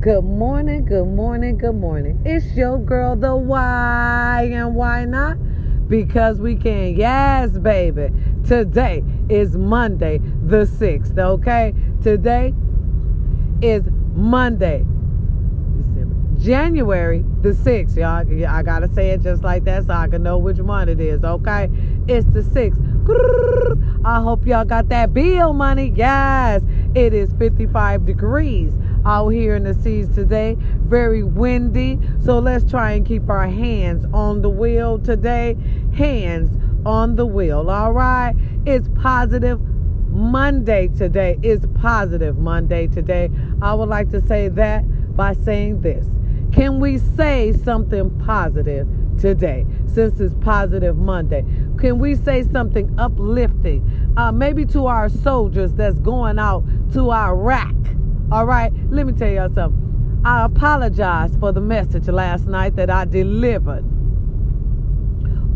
Good morning, good morning, good morning. It's your girl, the why and why not? Because we can. Yes, baby. Today is Monday, the 6th, okay? Today is Monday, January the 6th, y'all. I gotta say it just like that so I can know which one it is, okay? It's the 6th. I hope y'all got that bill money. Yes, it is 55 degrees out here in the seas today. Very windy. So let's try and keep our hands on the wheel today. Hands on the wheel. All right. It's positive Monday today. It's positive Monday today. I would like to say that by saying this. Can we say something positive today since it's positive Monday? Can we say something uplifting? Uh, maybe to our soldiers that's going out to Iraq. All right, let me tell y'all something. I apologize for the message last night that I delivered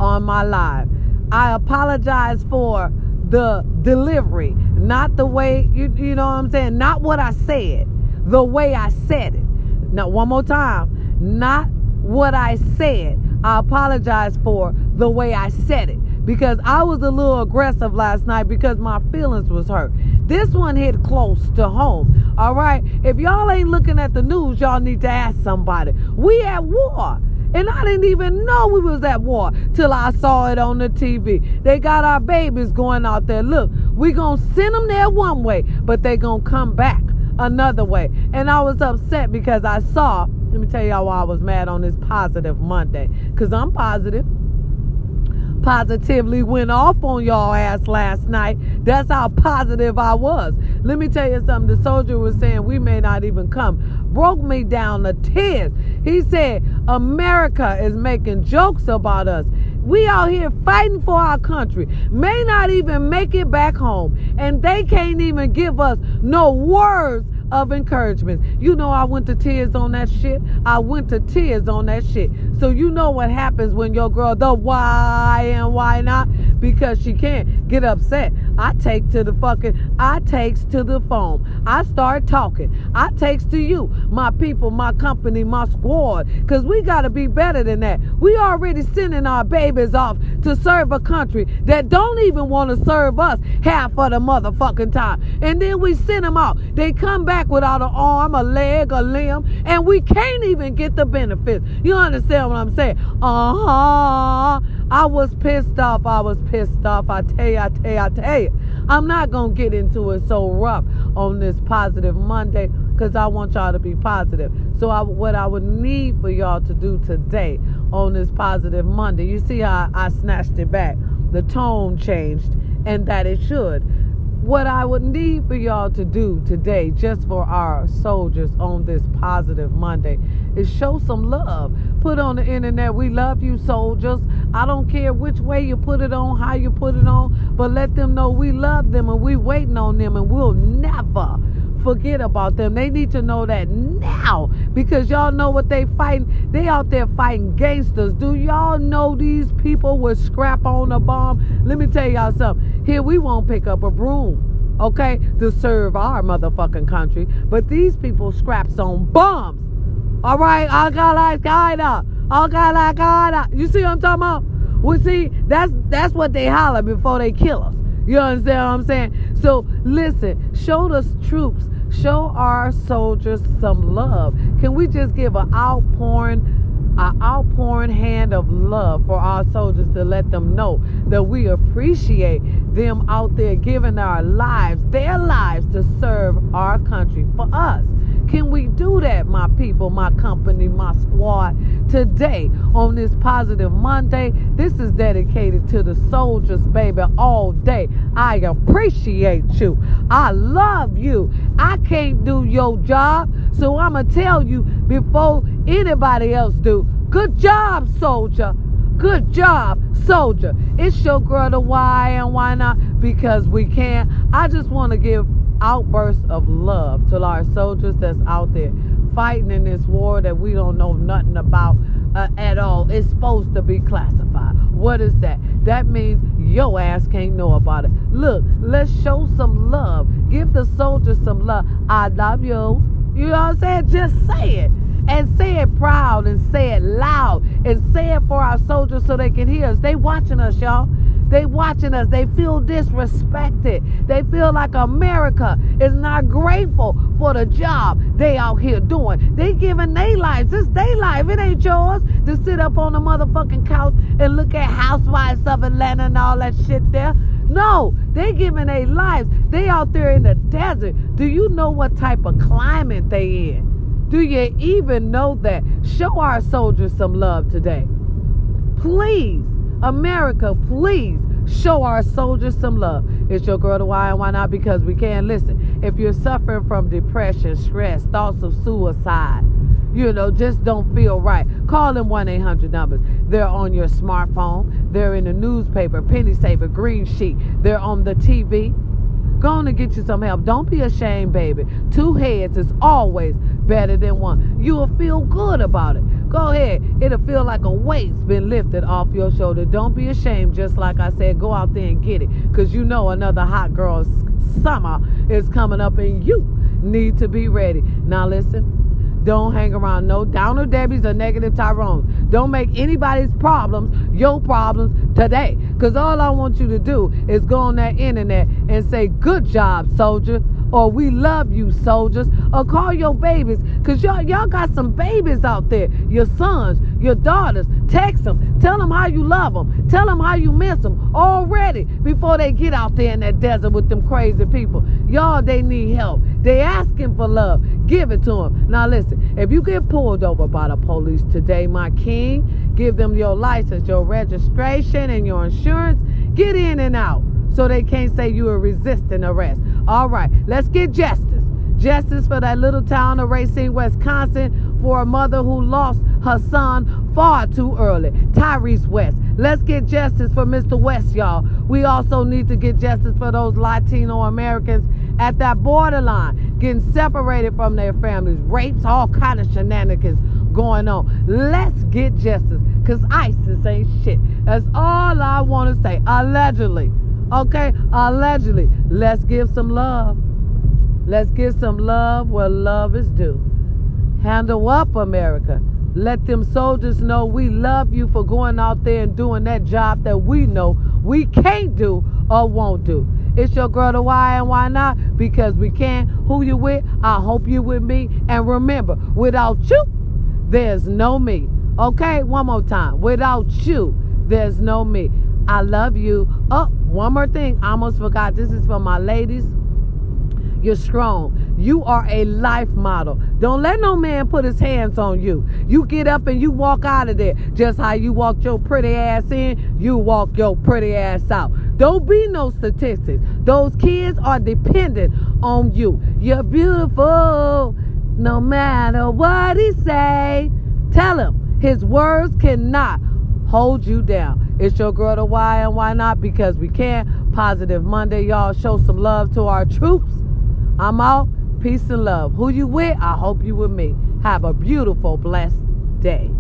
on my live. I apologize for the delivery, not the way you you know what I'm saying, not what I said, the way I said it. Now one more time, not what I said. I apologize for the way I said it because I was a little aggressive last night because my feelings was hurt. This one hit close to home. All right. If y'all ain't looking at the news, y'all need to ask somebody. We at war. And I didn't even know we was at war till I saw it on the TV. They got our babies going out there. Look, we to send them there one way, but they to come back another way. And I was upset because I saw, let me tell y'all why I was mad on this positive Monday. Because I'm positive positively went off on y'all ass last night. That's how positive I was. Let me tell you something. The soldier was saying we may not even come. Broke me down to tears. He said America is making jokes about us. We out here fighting for our country. May not even make it back home. And they can't even give us no words of encouragement. You know, I went to tears on that shit. I went to tears on that shit. So you know what happens when your girl, the why and why not? Because she can't get upset. I take to the fucking, I takes to the phone. I start talking. I takes to you, my people, my company, my squad. Because we got to be better than that. We already sending our babies off to serve a country that don't even want to serve us half of the motherfucking time. And then we send them out. They come back without an arm, a leg, a limb, and we can't even get the benefits. You understand what I'm saying? Uh huh. I was pissed off. I was pissed off. I tell you, I tell you, I tell you. I'm not going to get into it so rough on this positive Monday because I want y'all to be positive. So, I, what I would need for y'all to do today on this positive Monday, you see how I snatched it back. The tone changed, and that it should what I would need for y'all to do today, just for our soldiers on this positive Monday, is show some love. Put on the internet, we love you, soldiers. I don't care which way you put it on, how you put it on, but let them know we love them and we waiting on them and we'll never forget about them. They need to know that now because y'all know what they fighting. They out there fighting gangsters. Do y'all know these people with scrap on a bomb? Let me tell y'all something. Here we won't pick up a broom, okay, to serve our motherfucking country. But these people scraps on bombs. All right, I got like Qaeda. I got like Qaeda. You see what I'm talking about? Well, see, that's that's what they holler before they kill us. You understand what I'm saying? So listen, show the troops show our soldiers some love. Can we just give an outpouring, an outpouring hand of love for our soldiers to let them know that we appreciate them out there giving our lives, their lives to serve our country for us. Can we do that, my people, my company, my squad, today on this positive Monday? This is dedicated to the soldiers, baby, all day. I appreciate you. I love you. I can't do your job, so I'm going to tell you before anybody else do. Good job, soldier. Good job, soldier. It's your girl, the why and why not? Because we can. I just want to give outbursts of love to our soldiers that's out there fighting in this war that we don't know nothing about uh, at all. It's supposed to be classified. What is that? That means your ass can't know about it. Look, let's show some love. Give the soldiers some love. I love you. You know what I'm saying? Just say it. And say it proud and say it loud and say it for our soldiers so they can hear us. They watching us, y'all. They watching us. They feel disrespected. They feel like America is not grateful for the job they out here doing. They giving their lives. It's their life. It ain't yours to sit up on the motherfucking couch and look at housewives of Atlanta and all that shit there. No, they giving their lives. They out there in the desert. Do you know what type of climate they in? Do you even know that? Show our soldiers some love today. Please, America, please show our soldiers some love. It's your girl, the why and why not? Because we can. Listen, if you're suffering from depression, stress, thoughts of suicide, you know, just don't feel right. Call them 1 800 numbers. They're on your smartphone, they're in the newspaper, penny saver, green sheet, they're on the TV. Go on and get you some help. Don't be ashamed, baby. Two heads is always better than one. You'll feel good about it. Go ahead. It'll feel like a weight's been lifted off your shoulder. Don't be ashamed. Just like I said, go out there and get it. Because you know another hot girl summer is coming up and you need to be ready. Now listen. Don't hang around no downer Debbie's or negative Tyrone's. Don't make anybody's problems your problems today. Because all I want you to do is go on that internet and say, Good job, soldier or we love you soldiers or call your babies. Because y'all, y'all got some babies out there. Your sons your daughters text them. Tell them how you love them. Tell them how you miss them already before they get out there in that desert with them crazy people. Y'all they need help. They asking for love. Give it to them now listen if you get pulled over by the police today my king give them your license your registration and your insurance. Get in and out so they can't say you are resisting arrest. All right, let's get justice. Justice for that little town of Racine, Wisconsin, for a mother who lost her son far too early. Tyrese West. Let's get justice for Mr. West, y'all. We also need to get justice for those Latino Americans at that borderline, getting separated from their families, rapes, all kind of shenanigans going on. Let's get justice, because ISIS ain't shit. That's all I want to say. Allegedly. Okay, allegedly. Let's give some love. Let's give some love where love is due. Handle up, America. Let them soldiers know we love you for going out there and doing that job that we know we can't do or won't do. It's your girl, the why and why not? Because we can. Who you with? I hope you with me. And remember, without you, there's no me. Okay, one more time. Without you, there's no me. I love you. Oh, one more thing. I almost forgot. This is for my ladies. You're strong. You are a life model. Don't let no man put his hands on you. You get up and you walk out of there. Just how you walked your pretty ass in, you walk your pretty ass out. Don't be no statistics. Those kids are dependent on you. You're beautiful no matter what he say. Tell him his words cannot hold you down. It's your girl, the why and why not? Because we can. Positive Monday, y'all. Show some love to our troops. I'm out. Peace and love. Who you with? I hope you with me. Have a beautiful, blessed day.